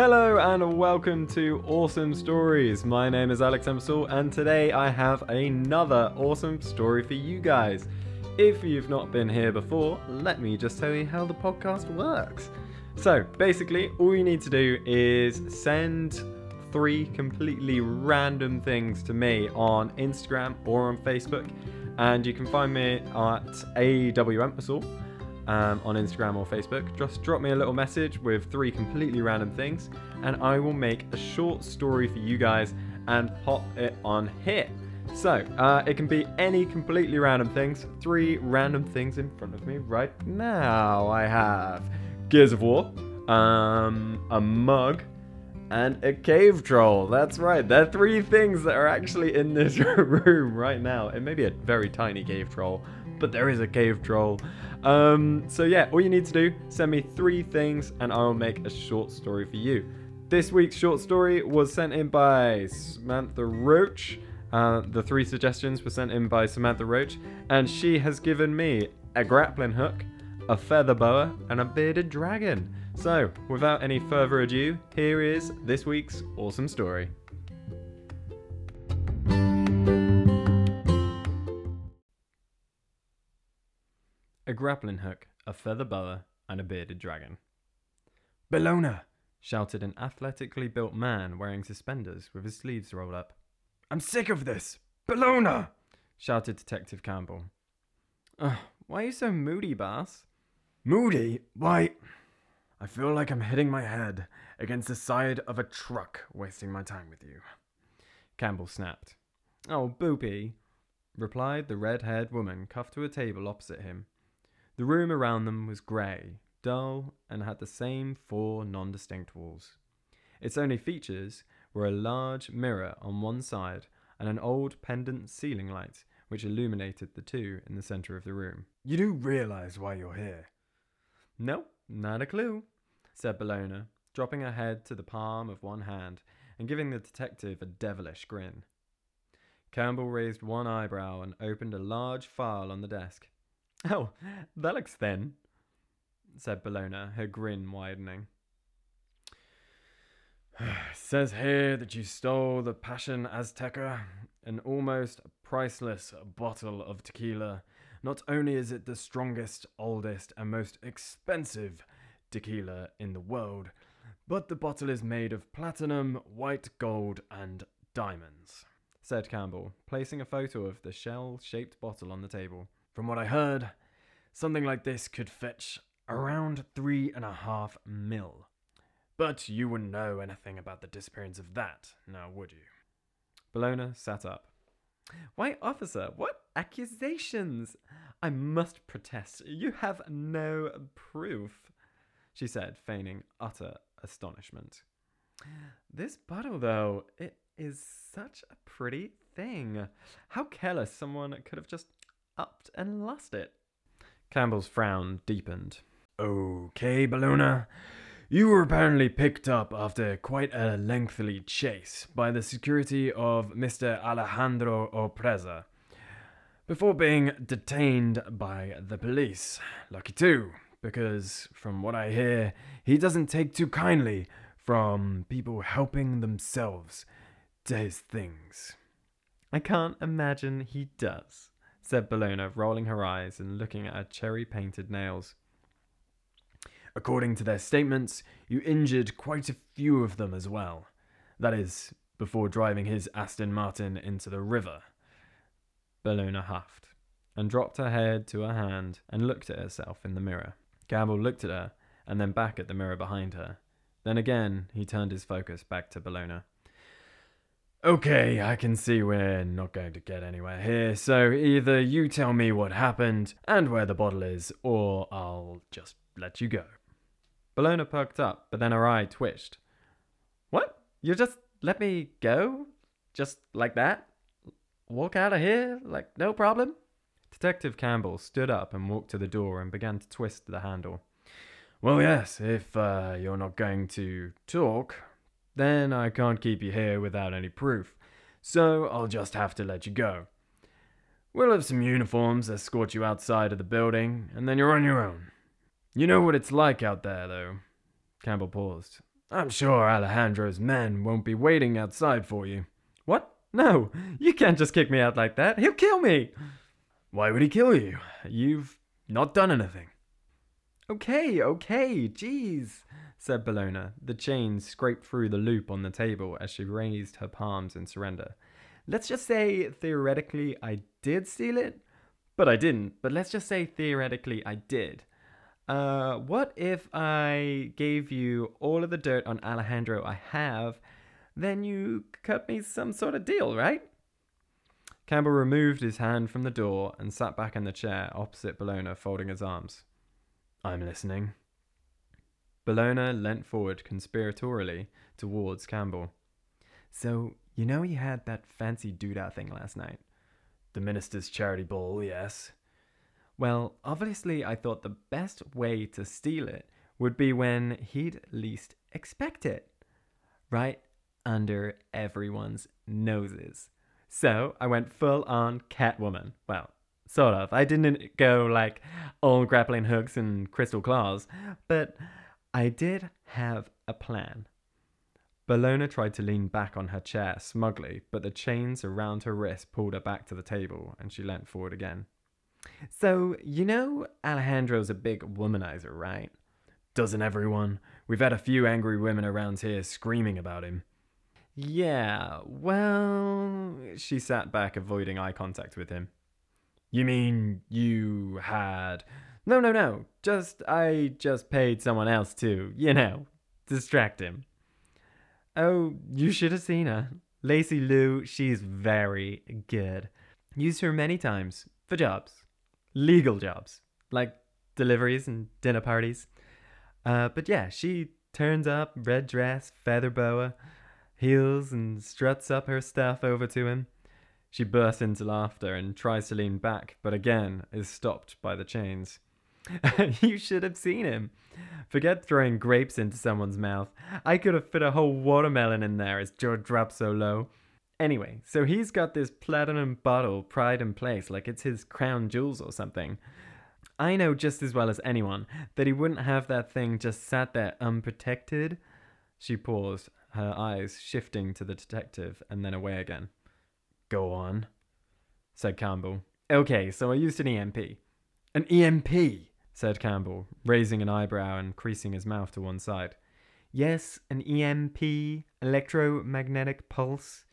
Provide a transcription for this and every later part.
Hello and welcome to Awesome Stories. My name is Alex Emersall, and today I have another awesome story for you guys. If you've not been here before, let me just tell you how the podcast works. So, basically, all you need to do is send three completely random things to me on Instagram or on Facebook, and you can find me at AW Emersall um, on Instagram or Facebook. Just drop me a little message with three completely random things, and I will make a short story for you guys and pop it on here. So, uh, it can be any completely random things. Three random things in front of me right now. I have Gears of War, um, a mug, and a cave troll. That's right. There are three things that are actually in this room right now. It may be a very tiny cave troll, but there is a cave troll. Um, so yeah, all you need to do, send me three things and I will make a short story for you. This week's short story was sent in by Samantha Roach. Uh, the three suggestions were sent in by Samantha Roach, and she has given me a grappling hook, a feather boa, and a bearded dragon. So, without any further ado, here is this week's awesome story. A grappling hook, a feather boa, and a bearded dragon. Bellona! shouted an athletically built man wearing suspenders with his sleeves rolled up. I'm sick of this! Bellona! shouted Detective Campbell. Ugh, why are you so moody, Bass? Moody? Why? I feel like I'm hitting my head against the side of a truck wasting my time with you. Campbell snapped. Oh, Boopy, replied the red haired woman cuffed to a table opposite him. The room around them was grey, dull, and had the same four non distinct walls. Its only features were a large mirror on one side and an old pendant ceiling light which illuminated the two in the centre of the room. You do realise why you're here? No, not a clue, said Bellona, dropping her head to the palm of one hand and giving the detective a devilish grin. Campbell raised one eyebrow and opened a large file on the desk. Oh, that looks thin, said Bellona, her grin widening. Says here that you stole the Passion Azteca, an almost priceless bottle of tequila. Not only is it the strongest, oldest, and most expensive tequila in the world, but the bottle is made of platinum, white gold, and diamonds, said Campbell, placing a photo of the shell shaped bottle on the table. From what I heard, something like this could fetch around three and a half mil. But you wouldn't know anything about the disappearance of that, now would you? Bellona sat up. Why, officer, what accusations? I must protest. You have no proof, she said, feigning utter astonishment. This bottle, though, it is such a pretty thing. How careless someone could have just upped and lost it. Campbell's frown deepened. Okay, Bellona. You were apparently picked up after quite a lengthy chase by the security of Mr. Alejandro Opreza before being detained by the police. Lucky too, because from what I hear, he doesn't take too kindly from people helping themselves to his things. I can't imagine he does, said Bellona, rolling her eyes and looking at her cherry painted nails. According to their statements, you injured quite a few of them as well. That is, before driving his Aston Martin into the river. Bellona huffed and dropped her head to her hand and looked at herself in the mirror. Campbell looked at her and then back at the mirror behind her. Then again, he turned his focus back to Bellona. Okay, I can see we're not going to get anywhere here, so either you tell me what happened and where the bottle is, or I'll just let you go. Bellona perked up, but then her eye twitched. What? You just let me go? Just like that? Walk out of here? Like, no problem? Detective Campbell stood up and walked to the door and began to twist the handle. Well, yes, if uh, you're not going to talk, then I can't keep you here without any proof, so I'll just have to let you go. We'll have some uniforms escort you outside of the building, and then you're on your own. You know what it's like out there, though. Campbell paused. I'm sure Alejandro's men won't be waiting outside for you. What? No, you can't just kick me out like that. He'll kill me. Why would he kill you? You've not done anything. Okay, okay, jeez, said Bellona. The chain scraped through the loop on the table as she raised her palms in surrender. Let's just say, theoretically, I did steal it, but I didn't. But let's just say, theoretically, I did. Uh, what if I gave you all of the dirt on Alejandro I have, then you cut me some sort of deal, right? Campbell removed his hand from the door and sat back in the chair opposite Bellona, folding his arms. I'm listening. Bellona leant forward conspiratorially towards Campbell. So, you know he had that fancy doodah thing last night? The minister's charity ball, yes. Well, obviously, I thought the best way to steal it would be when he'd least expect it. Right under everyone's noses. So I went full on Catwoman. Well, sort of. I didn't go like all grappling hooks and crystal claws, but I did have a plan. Bellona tried to lean back on her chair smugly, but the chains around her wrist pulled her back to the table and she leant forward again. So, you know, Alejandro's a big womanizer, right? Doesn't everyone? We've had a few angry women around here screaming about him. Yeah, well, she sat back, avoiding eye contact with him. You mean you had. No, no, no. Just, I just paid someone else to, you know, distract him. Oh, you should have seen her. Lacey Lou, she's very good. Used her many times for jobs legal jobs like deliveries and dinner parties. Uh, but yeah, she turns up, red dress, feather boa, heels, and struts up her stuff over to him. She bursts into laughter and tries to lean back, but again is stopped by the chains. you should have seen him. Forget throwing grapes into someone's mouth. I could have fit a whole watermelon in there as Joe dropped so low. Anyway, so he's got this platinum bottle pride in place like it's his crown jewels or something. I know just as well as anyone that he wouldn't have that thing just sat there unprotected. She paused, her eyes shifting to the detective and then away again. Go on, said Campbell. Okay, so I used an EMP. An EMP, said Campbell, raising an eyebrow and creasing his mouth to one side. Yes, an EMP, electromagnetic pulse.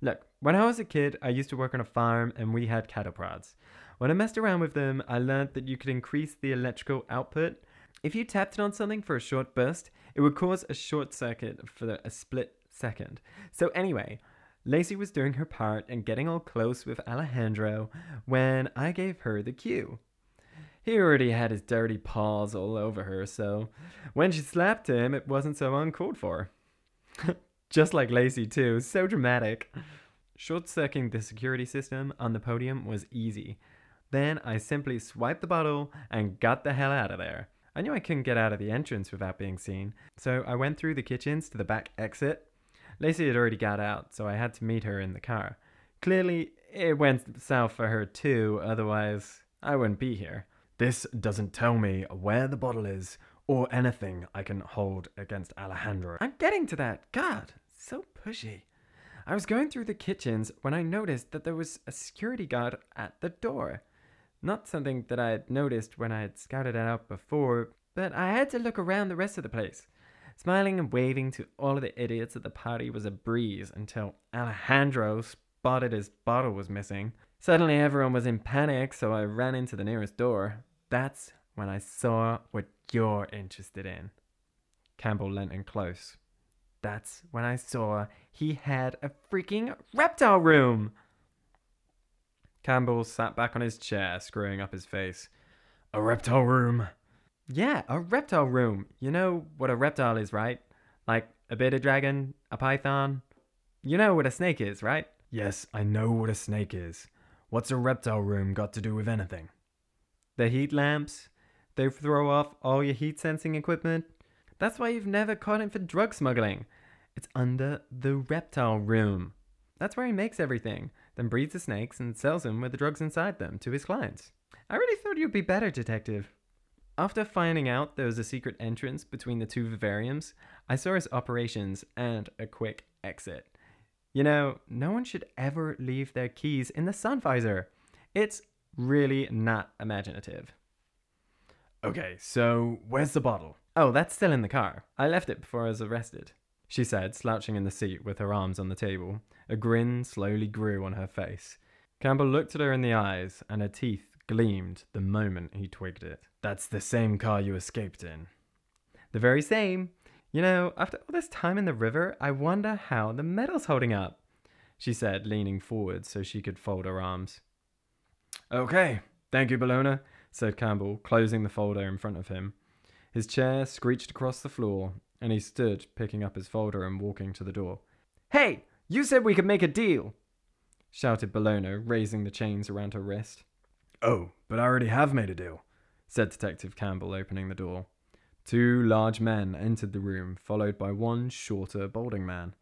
Look, when I was a kid, I used to work on a farm and we had cattle prods. When I messed around with them, I learned that you could increase the electrical output. If you tapped it on something for a short burst, it would cause a short circuit for a split second. So, anyway, Lacey was doing her part and getting all close with Alejandro when I gave her the cue. He already had his dirty paws all over her, so when she slapped him, it wasn't so uncalled for. Just like Lacey, too. So dramatic. Short circuiting the security system on the podium was easy. Then I simply swiped the bottle and got the hell out of there. I knew I couldn't get out of the entrance without being seen, so I went through the kitchens to the back exit. Lacey had already got out, so I had to meet her in the car. Clearly, it went south for her too, otherwise, I wouldn't be here. This doesn't tell me where the bottle is or anything I can hold against Alejandro. I'm getting to that. God, so pushy. I was going through the kitchens when I noticed that there was a security guard at the door. Not something that I had noticed when I had scouted it out before, but I had to look around the rest of the place. Smiling and waving to all of the idiots at the party was a breeze until Alejandro spotted his bottle was missing. Suddenly everyone was in panic, so I ran into the nearest door. That's when I saw what you're interested in. Campbell leant in close. That's when I saw he had a freaking reptile room. Campbell sat back on his chair, screwing up his face. A reptile room? Yeah, a reptile room. You know what a reptile is, right? Like a bearded dragon, a python. You know what a snake is, right? Yes, I know what a snake is. What's a reptile room got to do with anything? The heat lamps. They throw off all your heat sensing equipment. That's why you've never caught him for drug smuggling. It's under the reptile room. That's where he makes everything, then breeds the snakes and sells them with the drugs inside them to his clients. I really thought you'd be better, detective. After finding out there was a secret entrance between the two vivariums, I saw its operations and a quick exit. You know, no one should ever leave their keys in the sun visor. It's really not imaginative. Okay, so where's the bottle? Oh, that's still in the car. I left it before I was arrested, she said, slouching in the seat with her arms on the table. A grin slowly grew on her face. Campbell looked at her in the eyes, and her teeth gleamed the moment he twigged it. That's the same car you escaped in. The very same. You know, after all this time in the river, I wonder how the metal's holding up, she said, leaning forward so she could fold her arms. Okay, thank you, Bellona, said Campbell, closing the folder in front of him. His chair screeched across the floor, and he stood, picking up his folder and walking to the door. Hey, you said we could make a deal, shouted Bellona, raising the chains around her wrist. Oh, but I already have made a deal, said Detective Campbell, opening the door. Two large men entered the room, followed by one shorter, balding man.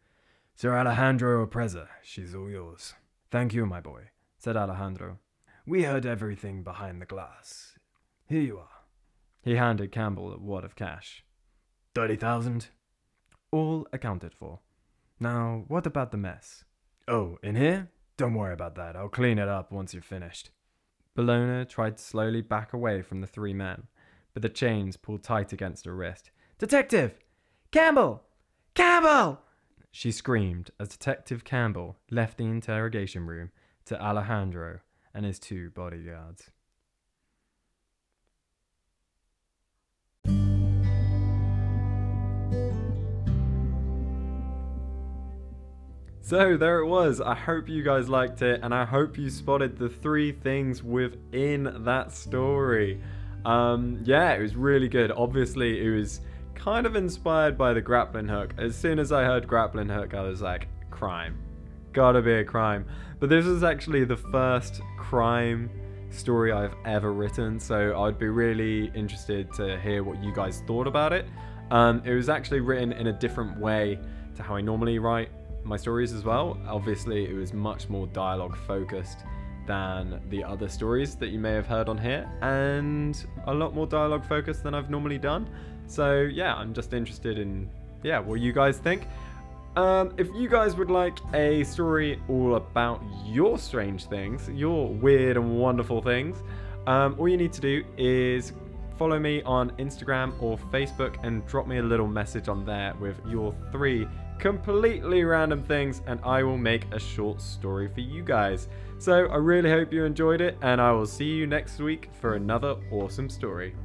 Sir Alejandro Opreza, she's all yours. Thank you, my boy, said Alejandro. We heard everything behind the glass. Here you are. He handed Campbell a wad of cash. Thirty thousand? All accounted for. Now, what about the mess? Oh, in here? Don't worry about that. I'll clean it up once you're finished. Bellona tried to slowly back away from the three men but the chains pulled tight against her wrist. Detective! Campbell! Campbell! She screamed as Detective Campbell left the interrogation room to Alejandro and his two bodyguards. So there it was. I hope you guys liked it, and I hope you spotted the three things within that story. Um, yeah, it was really good. Obviously, it was kind of inspired by the grappling hook. As soon as I heard grappling hook, I was like, crime. Gotta be a crime. But this was actually the first crime story I've ever written, so I'd be really interested to hear what you guys thought about it. Um, it was actually written in a different way to how I normally write my stories as well. Obviously, it was much more dialogue focused than the other stories that you may have heard on here, and a lot more dialogue focused than I've normally done. So yeah, I'm just interested in yeah what you guys think. Um, if you guys would like a story all about your strange things, your weird and wonderful things, um, all you need to do is follow me on Instagram or Facebook and drop me a little message on there with your three completely random things, and I will make a short story for you guys. So I really hope you enjoyed it, and I will see you next week for another awesome story.